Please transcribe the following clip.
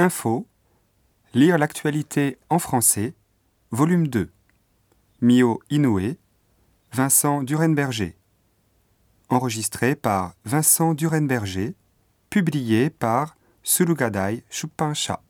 Info. Lire l'actualité en français. Volume 2. Mio Inoue. Vincent Durenberger. Enregistré par Vincent Durenberger. Publié par Sulugadai Shupansha.